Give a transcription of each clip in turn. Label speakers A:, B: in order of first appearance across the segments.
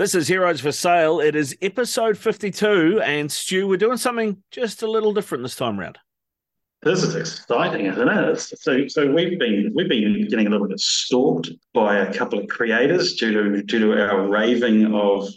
A: This is Heroes for Sale. It is episode 52, and Stu, we're doing something just a little different this time round.
B: This is exciting, isn't it? So, so we've been we've been getting a little bit stalked by a couple of creators due to due to our raving of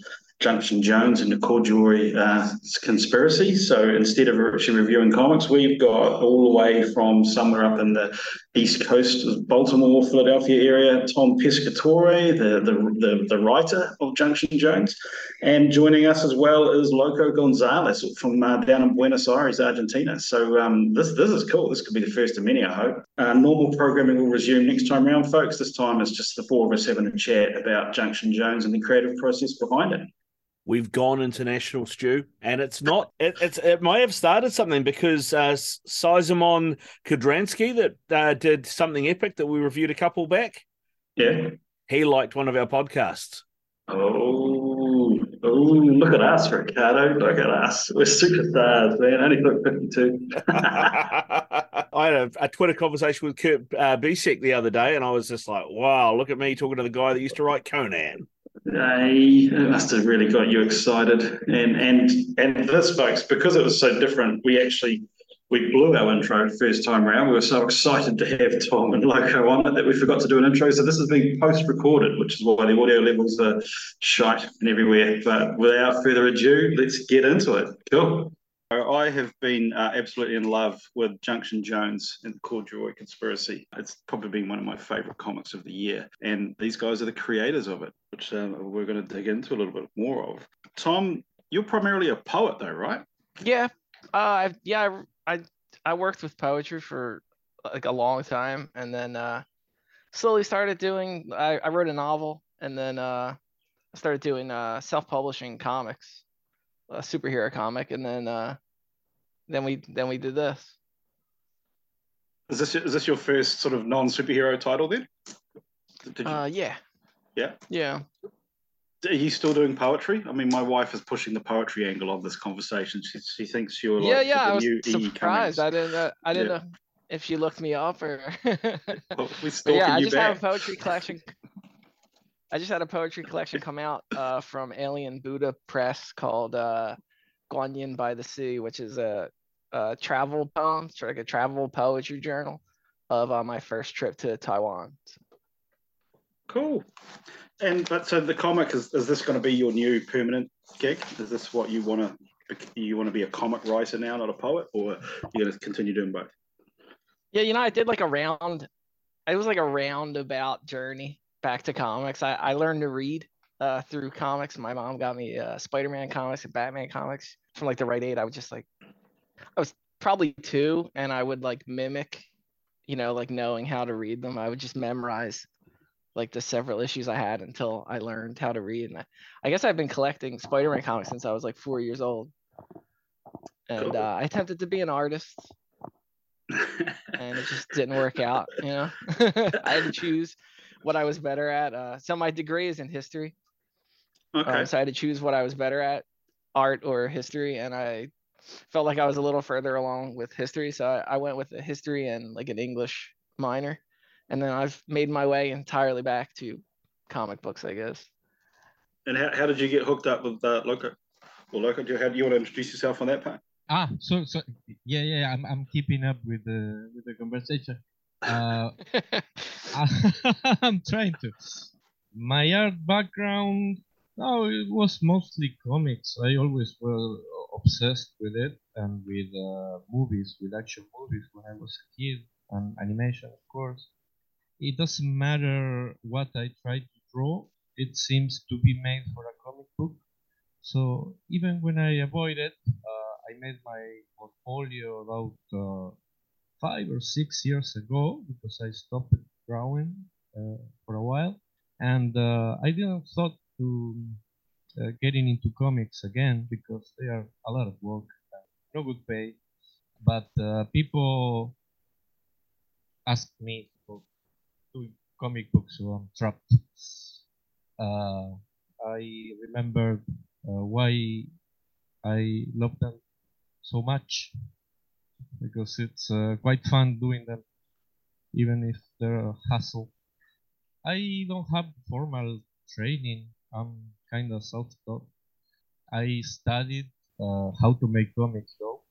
B: Junction Jones and the Corduroy uh, conspiracy. So instead of actually reviewing comics, we've got all the way from somewhere up in the east coast of Baltimore, Philadelphia area, Tom Pescatore, the, the, the, the writer of Junction Jones. And joining us as well is Loco Gonzales from uh, down in Buenos Aires, Argentina. So um, this, this is cool. This could be the first of many, I hope. Uh, normal programming will resume next time around, folks. This time it's just the four of us having a chat about Junction Jones and the creative process behind it
A: we've gone international, Stu, and it's not. It, it's it may have started something because uh, Szymon Kudranski that uh, did something epic that we reviewed a couple back.
B: Yeah,
A: he liked one of our podcasts.
B: Oh, oh, look at us, Riccardo! Look at us. We're superstars, man. Only look fifty-two.
A: I had a, a, Twitter conversation with Kurt uh, Busiek the other day, and I was just like, "Wow, look at me talking to the guy that used to write Conan."
B: They must have really got you excited. And and and this, folks, because it was so different, we actually we blew our intro first time around. We were so excited to have Tom and Loco on it that we forgot to do an intro. So this has been post-recorded, which is why the audio levels are shite and everywhere. But without further ado, let's get into it. Cool. I have been uh, absolutely in love with Junction Jones and the Corduroy Conspiracy. It's probably been one of my favorite comics of the year. And these guys are the creators of it, which uh, we're going to dig into a little bit more of. Tom, you're primarily a poet, though, right?
C: Yeah. Uh, yeah, I, I, worked with poetry for like a long time. And then uh, slowly started doing, I, I wrote a novel and then uh, started doing uh, self publishing comics a superhero comic, and then uh, then we then we did this.
B: Is this is this your first sort of non superhero title then?
C: You... Uh, yeah.
B: Yeah.
C: Yeah.
B: Are you still doing poetry? I mean, my wife is pushing the poetry angle of this conversation. She, she thinks you're
C: yeah,
B: like
C: yeah. I was
B: surprised.
C: I didn't. Uh, I didn't yeah. know if she looked me up or.
B: well,
C: yeah, I just
B: back.
C: have a poetry collection. I just had a poetry collection come out uh, from Alien Buddha Press called uh, Guanyin by the Sea, which is a, a travel poem, it's like a travel poetry journal of uh, my first trip to Taiwan.
B: Cool. And but so the comic is is this going to be your new permanent gig? Is this what you want to you want to be a comic writer now, not a poet, or you're going to continue doing both?
C: Yeah, you know, I did like a round. It was like a roundabout journey back to comics. I, I learned to read uh, through comics. My mom got me uh, Spider-Man comics and Batman comics from like the right age. I was just like, I was probably two, and I would like mimic, you know, like knowing how to read them. I would just memorize like the several issues I had until I learned how to read. And I, I guess I've been collecting Spider-Man comics since I was like four years old. And uh, I attempted to be an artist, and it just didn't work out. You know, I had to choose what I was better at. Uh, so my degree is in history.
B: Okay. Um,
C: so I had to choose what I was better at, art or history, and I felt like I was a little further along with history, so I, I went with a history and like an English minor, and then I've made my way entirely back to comic books, I guess.
B: And how, how did you get hooked up with uh, Loco? Well, Loco, do you, how do you want to introduce yourself on that part?
D: Ah, so so yeah, yeah, I'm I'm keeping up with the with the conversation. Uh, I'm trying to. My art background, no, it was mostly comics. I always was obsessed with it and with uh, movies, with action movies when I was a kid, and animation, of course. It doesn't matter what I try to draw, it seems to be made for a comic book. So even when I avoid it, uh, I made my portfolio about uh, five or six years ago because I stopped drawing uh, for a while, and uh, I didn't thought to uh, getting into comics again because they are a lot of work, no good pay. But uh, people ask me for doing comic books on Trapped. Uh, I remember uh, why I love them so much because it's uh, quite fun doing them, even if they're a hassle. I don't have formal training. I'm kind of self-taught. I studied uh, how to make comics though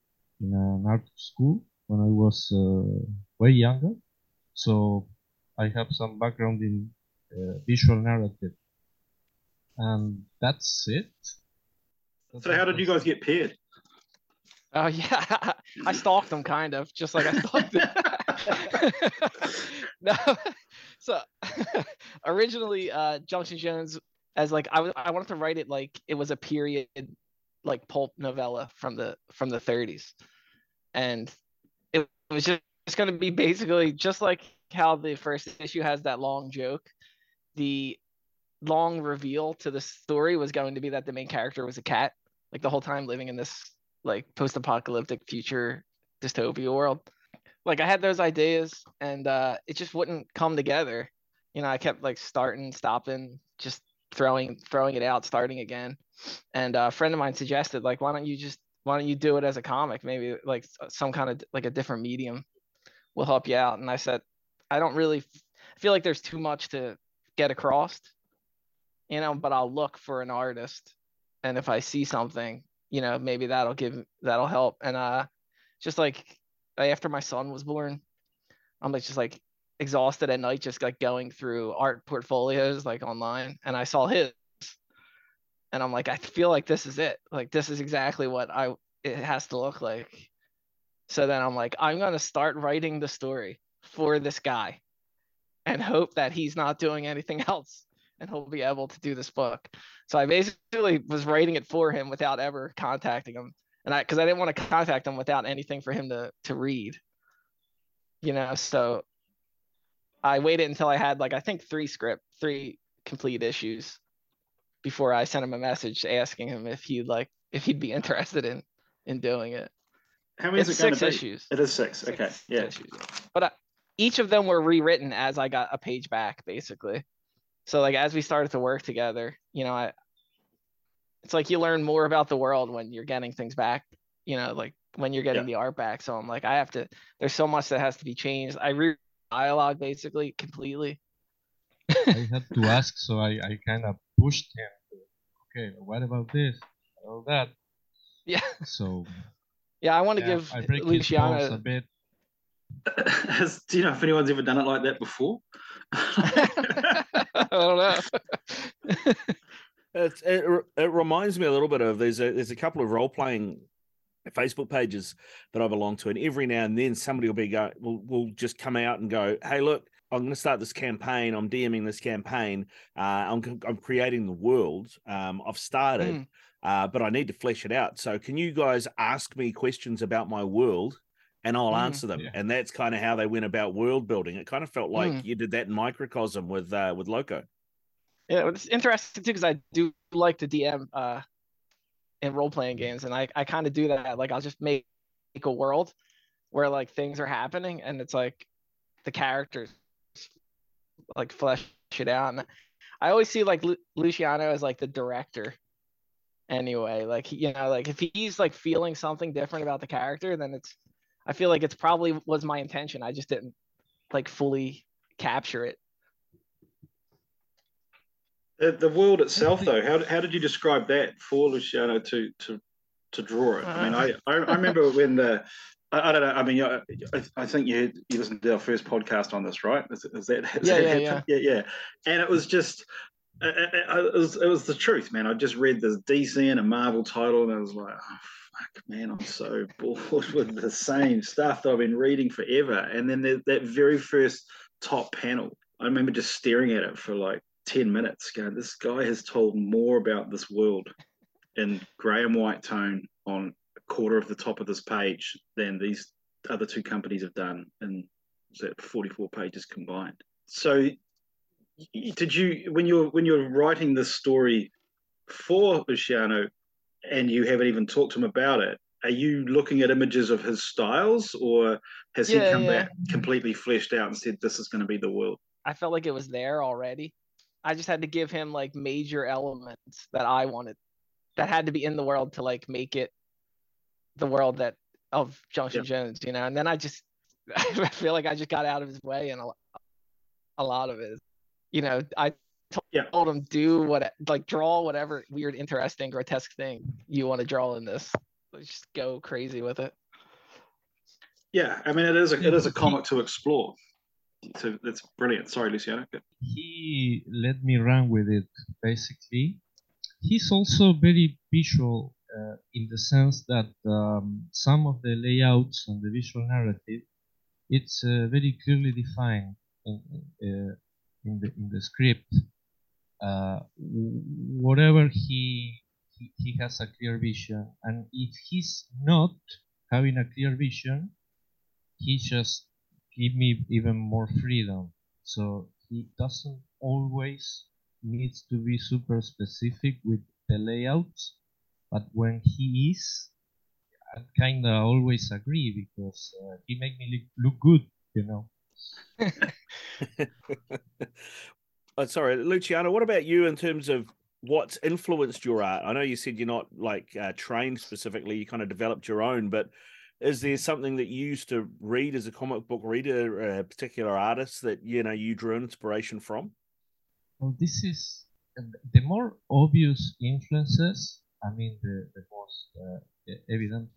D: in an art school when I was uh, way younger. So I have some background in uh, visual narrative, and that's it. That's
B: So how did you guys get paired?
C: Oh yeah, I stalked them kind of, just like I stalked them. no, so originally, uh, Junction Jones, as like I was, I wanted to write it like it was a period, like pulp novella from the from the 30s, and it was just it's going to be basically just like how the first issue has that long joke. The long reveal to the story was going to be that the main character was a cat, like the whole time living in this like post-apocalyptic future dystopia world. Like I had those ideas and uh it just wouldn't come together. You know, I kept like starting, stopping, just throwing throwing it out, starting again. And uh, a friend of mine suggested like why don't you just why don't you do it as a comic? Maybe like some kind of like a different medium will help you out. And I said I don't really feel like there's too much to get across. You know, but I'll look for an artist and if I see something you know maybe that'll give that'll help and uh just like after my son was born i'm like just like exhausted at night just like going through art portfolios like online and i saw his and i'm like i feel like this is it like this is exactly what i it has to look like so then i'm like i'm going to start writing the story for this guy and hope that he's not doing anything else and he'll be able to do this book. So I basically was writing it for him without ever contacting him, and I because I didn't want to contact him without anything for him to to read. You know, so I waited until I had like I think three script, three complete issues before I sent him a message asking him if he'd like if he'd be interested in in doing it.
B: How many
C: It's
B: is it going
C: six
B: to be?
C: issues.
B: It is six.
C: Six
B: Okay. Yeah.
C: issues. But uh, each of them were rewritten as I got a page back, basically. So like as we started to work together, you know, I it's like you learn more about the world when you're getting things back, you know, like when you're getting
B: Yeah.
C: the art back. So I'm like, I have to there's so much that has to be changed. I re dialogue basically completely.
D: I had to ask, so I, I kind of pushed him. Okay, what about this? What about that?
C: Yeah.
D: So
C: Yeah, I want to
D: yeah,
C: give
D: I break his a bit.
B: Has, do you know if anyone's ever done it like that before?
C: I don't know.
A: It's, it it reminds me a little bit of there's a there's a couple of role playing Facebook pages that I belong to, and every now and then somebody will be go will will just come out and go, hey, look, I'm going to start this campaign. I'm DMing this campaign. Uh, I'm c- I'm creating the world. Um, I've started,
C: Mm.
A: uh, but I need to flesh it out. So can you guys ask me questions about my world? And I'll
C: Mm,
A: answer them,
D: yeah.
A: and that's kind of how they went about world building. It kind of felt like
C: Mm.
A: you did that in microcosm with uh, with Loco.
C: Yeah, it's interesting too because I do like to DM uh in role playing mm-hmm. games, and I I kind of do that. Like I'll just make, make a world where like things are happening, and it's like the characters like flesh it out. And I always see like Lu- Luciano as like the director. Anyway, like you know, like if he's like feeling something different about the character, then it's I feel like it's probably was my intention. I just didn't like fully capture it.
B: The, the world itself, though, how, how did you describe that for Luciano to to to draw it? I mean, I, I, I remember when the I, I don't know. I mean, I, I- think you you listened to our first podcast on this, right? Is, is that is
C: Yeah,
B: that
C: yeah,
B: happen? yeah, yeah. And it was just. uh, uh, uh, It was, it was the truth, man. I just read this DC and a Marvel title, and I was like, oh, fuck, man, I'm so bored with the same stuff that I've been reading forever. And then the, that very first top panel, I remember just staring at it for like 10 minutes, going, this guy has told more about this world in grey and white tone on a quarter of the top of this page than these other two companies have done in was that 44 pages combined. So did you when you're when you're writing this story for Luciano, and you haven't even talked to him about it, are you looking at images of his styles, or has
C: Yeah,
B: he come
C: yeah.
B: back completely fleshed out and said this is going to be the world?
C: I felt like it was there already. I just had to give him like major elements that I wanted that had to be in the world to like make it the world that of Junction Jones, you know. And then I just I feel like I just got out of his way and a, a lot of it. you know, I told,
B: Yeah.
C: told him do what like draw whatever weird, interesting, grotesque thing you want to draw in this. Let's just go crazy with it.
B: Yeah, I mean, it is a, it is a comic to explore. So that's brilliant. Sorry, Luciano.
D: He let me run with it basically he's also very visual uh, in the sense that um, some of the layouts and the visual narrative it's uh, very clearly defined in, uh, in the in the script uh, whatever he, he he has a clear vision and if he's not having a clear vision he just give me even more freedom so he doesn't always needs to be super specific with the layouts but when he is i kind of always agree because uh, he make me look, look good you know
A: oh, sorry, Luciano. What about you in terms of what's influenced your art? I know you said you're not like uh, trained specifically; you kind of developed your own. But is there something that you used to read as a comic book reader, a particular artist that you know you drew inspiration from?
D: well this is the more obvious influences i mean the, the most uh, evident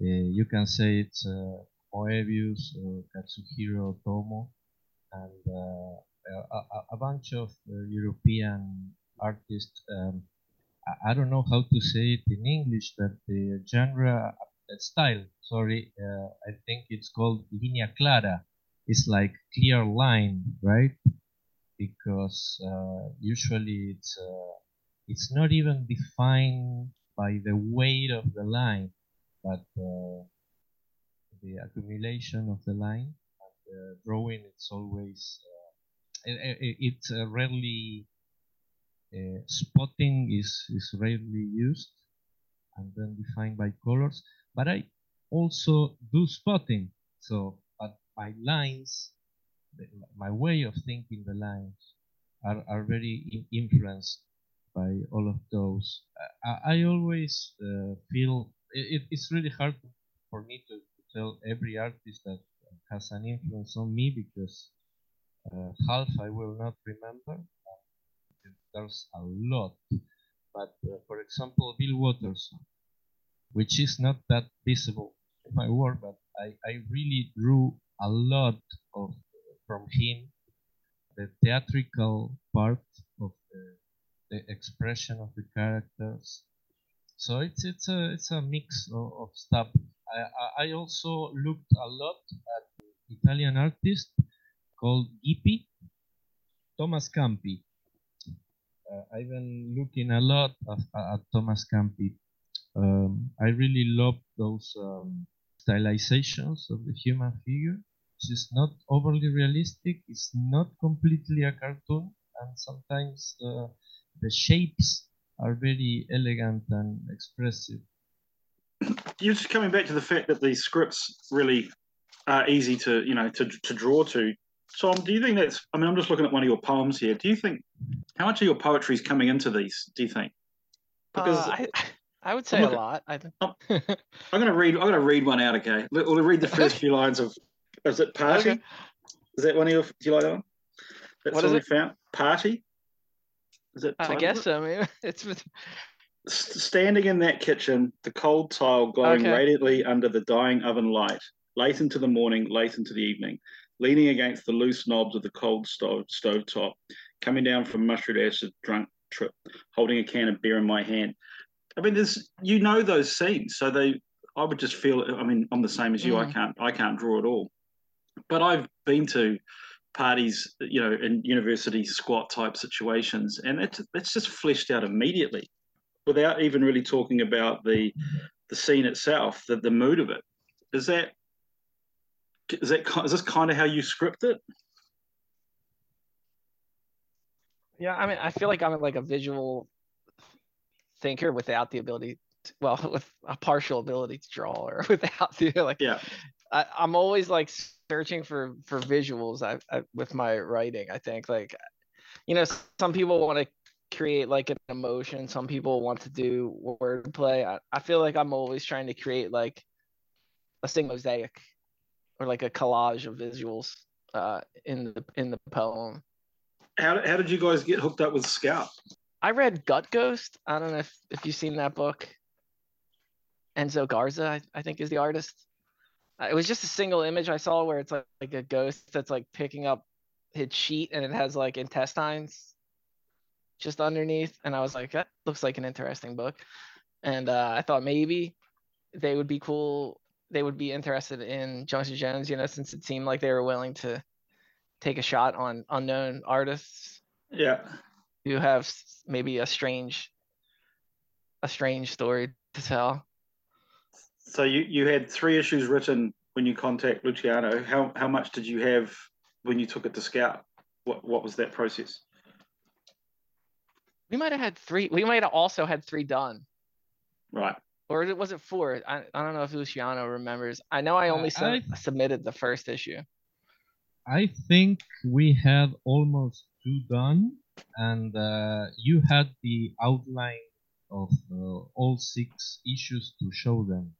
D: uh, you can say it's uh, Moebius or Katsuhiro Otomo and uh, a, a- bunch of uh, European artists. Um, I, don't know how to say it in English, but the genre, uh, style, sorry, uh, I think it's called linea clara. It's like clear line, right? Because uh, usually it's uh, it's not even defined by the weight of the line, but the accumulation of the line. And drawing, it's always it, it, it's uh, rarely uh, spotting is is rarely used, and then defined by colors. But I also do spotting, so but my lines, my way of thinking the lines are are very influenced by all of those. I, I always uh, feel it, it's really hard for me to, to tell every artist that has an influence on me because uh, half I will not remember. There's a lot, but uh, for example, Bill Watterson, which is not that visible in my work, but I, I really drew a lot of from him, the theatrical part of the, the expression of the characters. So it's it's a it's a mix of, of stuff. I, I also looked a lot at Italian artist called Gipi, Thomas Campi. Uh, I've been looking a lot of, at Thomas Campi. Um, I really love those um, stylizations of the human figure. It's not overly realistic. It's not completely a cartoon, and sometimes uh, the shapes are very elegant and expressive.
B: You're just coming back to the fact that these scripts really are easy to you know to to draw to. Tom, do you think that's? I mean, I'm just looking at one of your poems here. Do you think how much of your poetry is coming into these? Do you think? Because
C: Uh, I, I would say a
B: look-
C: lot. I think.
B: I'm going to read. I'm to read one out. Okay, we'll read the first few lines of. Is it party?
C: Okay.
B: Is that one of your? Do you like that one? That's
C: What is it?
B: found. Party. Is it?
C: I guess
B: of it?
C: so. It's
B: Standing in that kitchen, the cold tile glowing
C: Okay.
B: radiantly under the dying oven light, late into the morning, late into the evening, leaning against the loose knobs of the cold stove stovetop, coming down from mustard acid drunk trip, holding a can of beer in my hand. I mean, there's you know those scenes, so they. I would just feel. I mean, I'm the same as you. I
C: Mm.
B: can't. I can't draw at all. But I've been to parties, you know, in university squat type situations, and it's it's just fleshed out immediately, without even really talking about the the scene itself, the the mood of it. Is that is that is this kind of how you script it?
C: yeah. I mean, I feel like I'm like a visual thinker without the ability, to, well, with a partial ability to draw or without the like.
B: Yeah.
C: I, I'm always like searching for for visuals. I, I with my writing. I think like, you know, some people want to create like an emotion. Some people want to do wordplay. I, I feel like I'm always trying to create like a single mosaic or like a collage of visuals uh, in the in the poem.
B: How, how did you guys get hooked up with Scout?
C: I read Gutt Ghost. I don't know if, if you've seen that book. Enzo Garza, I, I think, is the artist. Uh, It was just a single image I saw where it's like, like a ghost that's like picking up his sheet and it has like intestines just underneath. And I was like, that looks like an interesting book. And uh, I thought maybe they would be cool. They would be interested in Junction Jones, you know, since it seemed like they were willing to take a shot on unknown artists
B: Yeah.
C: Who have maybe a strange a strange story to tell.
B: So you, you had three issues written when you contact Luciano. How how much did you have when you took it to Scout? What what was that process?
C: We might have had three. We might have also had three done,
B: Right.
C: or it was it four? I, I don't know if Luciano remembers. I know I
D: Uh,
C: only
D: I-
C: submitted the first issue.
D: I think we had almost two done, and uh, you had the outline of uh, all six issues to show them.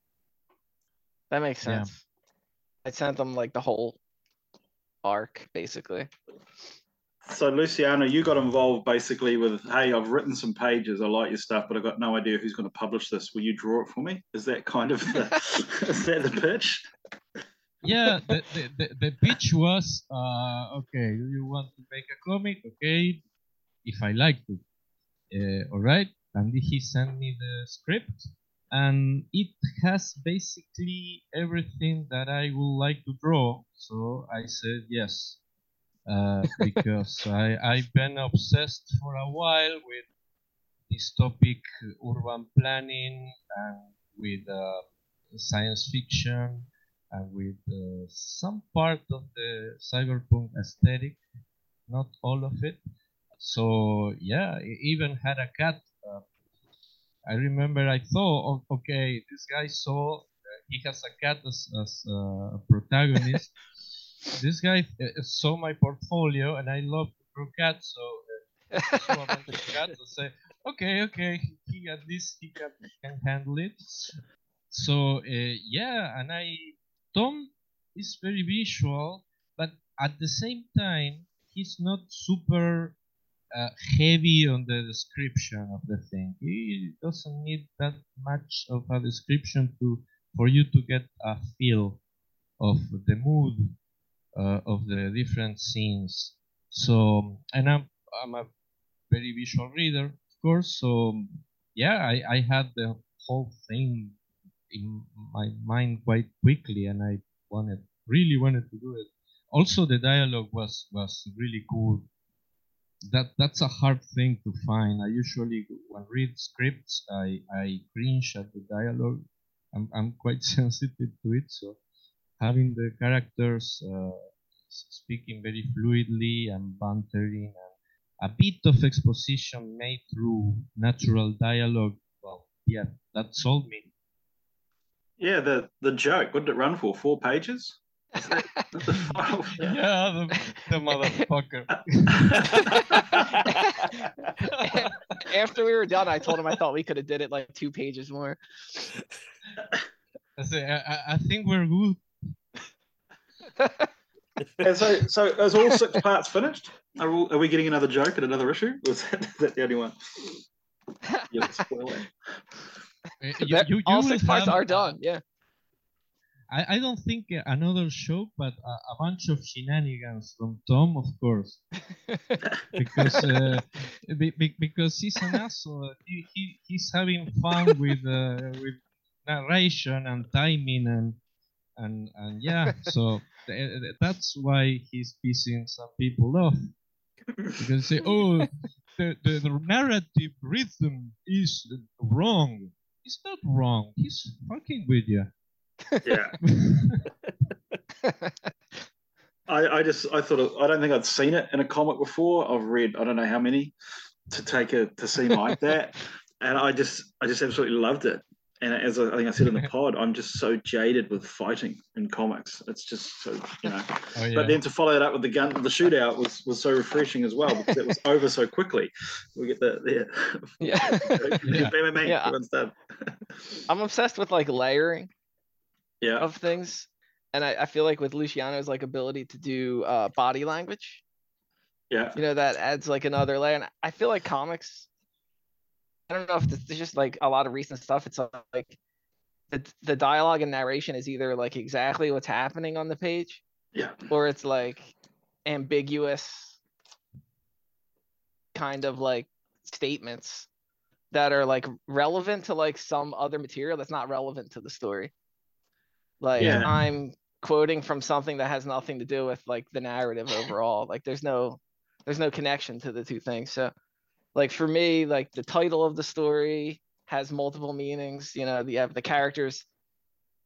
C: That makes
D: Yeah.
C: sense. I sent them like the whole arc, basically.
B: So Luciano, you got involved basically with, hey, I've written some pages. I like your stuff, but I've got no idea who's going to publish this. Will you draw it for me? Is that kind of the, is that the pitch?
D: Yeah, the, the, the, the pitch was uh, okay, do you want to make a comic? Okay, if I like it. Uh, all right. And he sent me the script, and it has basically everything that I would like to draw. So I said yes, uh, because I, I've been obsessed for a while with this topic, urban planning, and with uh, science fiction and with uh, some part of the cyberpunk aesthetic, not all of it. So yeah, even had a cat. Uh, I remember I thought, okay, this guy saw uh, he has a cat as, as uh, a protagonist. this guy uh, saw my portfolio, and I love to draw cats, so uh, saw a bunch of and say, okay, okay, he at least he can, can handle it. So uh, yeah, and I Tom is very visual, but at the same time, he's not super uh, heavy on the description of the thing. It doesn't need that much of a description to for you to get a feel of the mood uh, of the different scenes. So, and I'm I'm a very visual reader, of course. So, yeah, I, I had the whole thing in my mind quite quickly, and I wanted really wanted to do it. Also, the dialogue was was really cool. That that's a hard thing to find. I usually when read scripts, I I cringe at the dialogue. I'm I'm quite sensitive to it, so having the characters uh, speaking very fluidly and bantering and a bit of exposition made through natural dialogue. Well, yeah, that sold me.
B: Yeah, the the joke. What did it run for? Four pages? Is that- that's the final-
D: Yeah, the, the motherfucker.
C: After we were done, I told him I thought we could have did it like two pages more.
D: I say, I, I- I think we're good.
B: And so, so is all six parts finished? Are, all, are we getting another joke and another issue? Or is that, is that the only one? Yeah, spoil it.
D: Uh, you- you- you
C: all
D: will
C: six parts
D: have,
C: are done. Yeah.
D: I, I don't think uh, another show, but a, a bunch of shenanigans from Tom, of course, because uh, be, be- because he's an asshole. He, he he's having fun with uh, with narration and timing and and and yeah. So th- th- that's why he's pissing some people off because they say, oh, the, the the narrative rhythm is wrong. It's not wrong. He's fucking with you.
B: Yeah, I, I just I thought it, I don't think I'd seen it in a comic before. I've read I don't know how many to take it to seem like that. and I just I just absolutely loved it. And as I, I think I said in the pod, I'm just so jaded with fighting in comics. It's just so you know.
D: Oh, yeah.
B: But then to follow it up with the gun, the shootout was was so refreshing as well because it was over so quickly. We get the, the
C: Yeah.
D: Yeah.
B: bang, bang, bang,
C: Yeah. I'm obsessed with like layering
B: yeah,
C: of things. And I, I feel like with Luciano's like ability to do uh body language,
B: yeah,
C: you know, that adds like another layer. And I feel like comics, I don't know if it's just like a lot of recent stuff. It's like the the dialogue and narration is either like exactly what's happening on the page,
B: yeah,
C: or it's like ambiguous kind of like statements that are like relevant to like some other material that's not relevant to the story. Like
B: Yeah.
C: I'm quoting from something that has nothing to do with like the narrative overall. Like there's no there's no connection to the two things. So like for me, like the title of the story has multiple meanings. You know, you have uh, the characters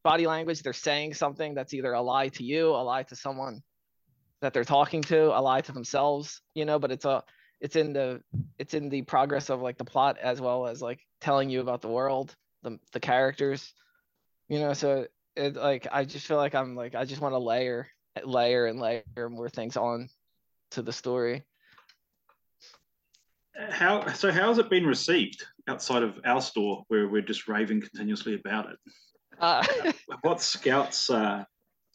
C: body language, they're saying something that's either a lie to you, a lie to someone that they're talking to, a lie to themselves, you know, but it's a it's in the it's in the progress of like the plot as well as like telling you about the world, the the characters, you know, so it like I just feel like I'm like I just want to layer layer and layer more things on to the story.
B: How so? How has it been received outside of our store, where we're just raving continuously about it?
C: Uh,
B: What's Scouts' uh,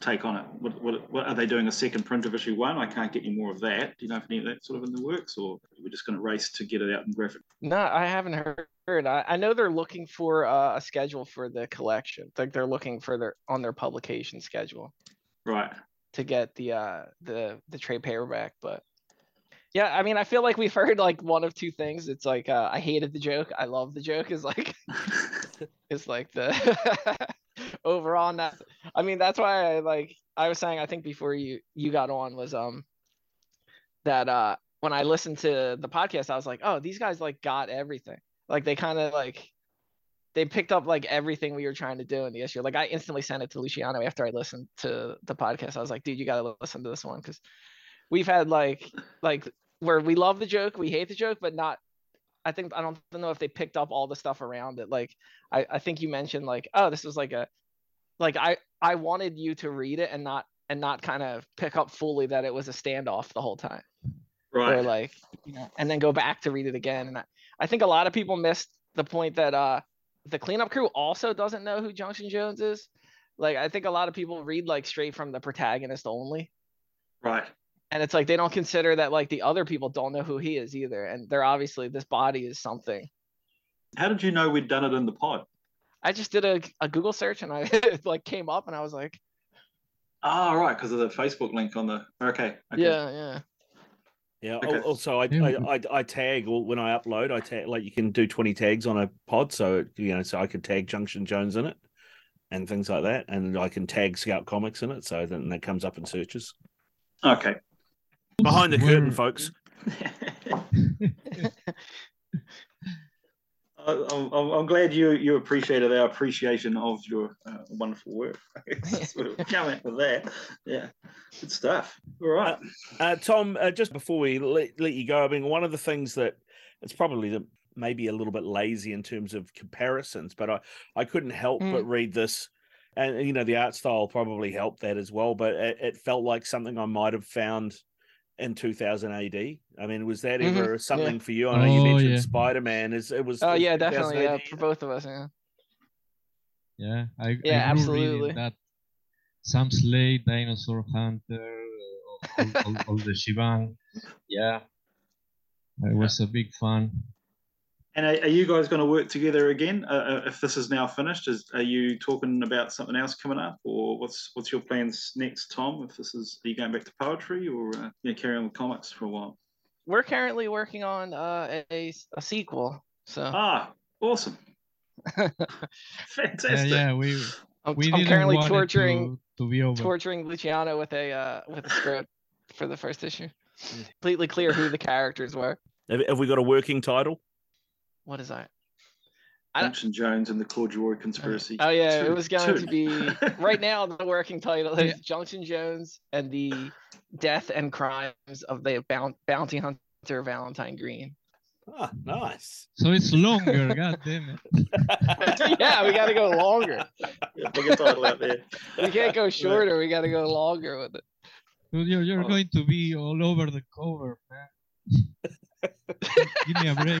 B: take on it? What, what, what are they doing? A second print of issue one? I can't get you more of that. Do you know if any of that sort of in the works, or we're just going to race to get it out in graphic?
C: No, I haven't heard. I, I know they're looking for uh, a schedule for the collection. Like they're looking for their on their publication schedule
B: Right.
C: to get the uh the the trade paperback. But yeah, I mean, I feel like we've heard like one of two things. It's like uh, I hated the joke. I love the joke. Is like is like the overall not. I mean, that's why I like. I was saying I think before you you got on was um that uh when I listened to the podcast, I was like, oh, these guys like got everything. Like they kind of like they picked up like everything we were trying to do in the issue. Like I instantly sent it to Luciano after I listened to the podcast. I was like, dude, you gotta listen to this one because we've had like like where we love the joke, we hate the joke, but not. I think I don't know if they picked up all the stuff around it. Like I I think you mentioned like oh this was like a like I I wanted you to read it and not and not kind of pick up fully that it was a standoff the whole time or
B: right.
C: like you know and then go back to read it again and I, I think a lot of people missed the point that uh the cleanup crew also doesn't know who junction jones is like i think a lot of people read like straight from the protagonist only
B: Right.
C: and it's like they don't consider that like the other people don't know who he is either and they're obviously this body is something
B: How did you know we'd done it in the pod?
C: i just did a, a google search and i like came up and i was like
B: Ah, right, because of the Facebook link on the. Okay. okay.
C: yeah yeah
A: Yeah.
B: Okay.
A: Also, I,
D: Yeah.
A: I, I I tag or when I upload, I tag like you can do twenty tags on a pod, so you know, so I could tag Junction Jones in it and things like that, and I can tag Scout Comics in it, so then that comes up in searches.
B: Okay.
A: Behind the curtain, folks.
B: I- I'm, I'm I'm glad you you appreciated our appreciation of your uh, wonderful work. Sort of Come out with that. Yeah. Good stuff. All right.
A: Uh, Tom, uh, just before we let, let you go, I mean, one of the things that it's probably the, maybe a little bit lazy in terms of comparisons, but I, I couldn't help but read this. And, you know, the art style probably helped that as well, but it, it felt like something I might have found in 2000 AD. I mean, was that
C: Mhm,
A: ever
C: yeah.
A: something for you? I know you
D: Oh,
A: mentioned
D: yeah.
A: Spider Man. Is it was?
C: oh yeah
A: 2000
C: definitely yeah for both of us yeah
D: Yeah, I,
C: Yeah,
D: I grew
C: absolutely.
D: reading that Sam Slade, Dinosaur Hunter, uh, all, all, all the Shibang. Yeah, I was a big fan.
B: And are, are you guys going to work together again uh, uh, if this is now finished? Is are you talking about something else coming up, or what's what's your plans next, Tom? If this is, are you going back to poetry, or uh, you carry on with comics for a while?
C: we're currently working on uh, a, a sequel so
B: Ah, awesome,
D: Yeah,
B: fantastic.
D: yeah, we
C: I'm,
D: we
C: I'm currently torturing
D: to, to
C: torturing Luciano with a uh, with a script for the first issue. Completely clear who the characters were.
A: Have, have we got a working title?
C: What is that? I
B: Jones and the Corduroy conspiracy.
C: Oh yeah, it was going
B: two.
C: to be right now. The working title is
D: Yeah.
C: Junction Jones and the death and crimes of the bounty hunter Valentine Green.
A: Oh, nice.
D: So it's longer. God damn it.
C: yeah, we got to go longer.
B: Yeah, bigger title out there.
C: We can't go shorter. We got to go longer with it.
D: Dude, you're, you're
B: Oh.
D: going to be all over the cover, man. Give me a break.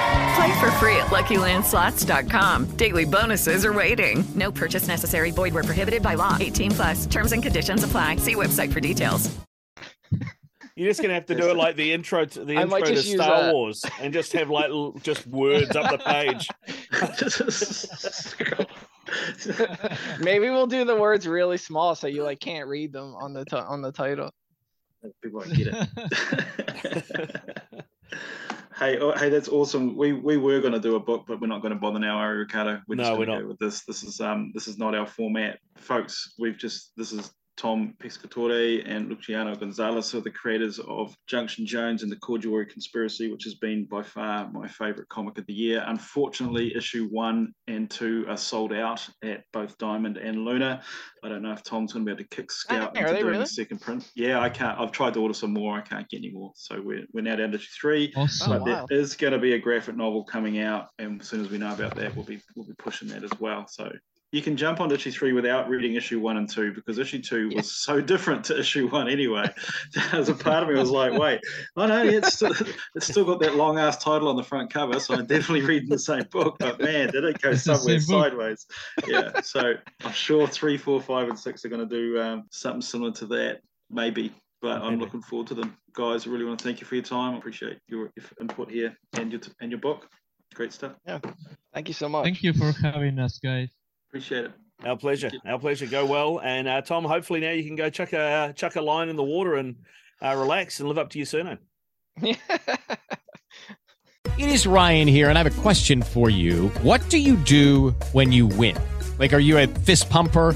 E: Play for free at LuckyLandSlots.com. Daily bonuses are waiting. No purchase necessary. Void where prohibited by law. 18 plus. Terms and conditions apply. See website for details.
A: You're just gonna have to do it like the intro to the
C: I
A: intro to Star
C: that.
A: Wars, and just have like just words up the page.
C: Maybe we'll do the words really small so you like can't read them on the ti- on the title.
B: People won't get it. hey, oh, hey, that's awesome. We we were going to do a book, but we're not going to bother now, we, Riccardo? We're
A: No, we're not.
B: with this. This is um this is not our format, folks. We've just this is Tom Pescatore and Luciano Gonzalez, who are the creators of Junction Jones and the Corduroy Conspiracy, which has been by far my favorite comic of the year. Unfortunately, issue one and two are sold out at both Diamond and Luna. I don't know if Tom's going to be able to kick Scout into doing
C: really?
B: the second print. Yeah, I can't. I've tried to order some more. I can't get any more. So we're, we're now down to issue three.
D: Awesome.
C: Oh,
B: But
C: wow.
B: there is going to be a graphic novel coming out, and as soon as we know about that, we'll be we'll be pushing that as well. So you can jump on issue three without reading issue one and two because issue two was so different to issue one anyway. As a part of me was like, wait, oh know it's still, it's still got that long ass title on the front cover, so I'm definitely reading the same book. But man, did it go somewhere sideways? Yeah. So I'm sure three, four, five, and six are going to do um, something similar to that, maybe. But I'm looking forward to them, guys. I really want to thank you for your time. I appreciate your input here and your and your book. Great stuff. Yeah.
C: Thank you so much.
D: Thank you for having us, guys.
B: Appreciate it.
A: Our pleasure. Our pleasure. Go well, and uh, Tom. Hopefully now you can go chuck a chuck a line in the water and uh, relax and live up to your surname.
F: It is Ryan here, and I have a question for you. What do you do when you win? Like, are you a fist pumper?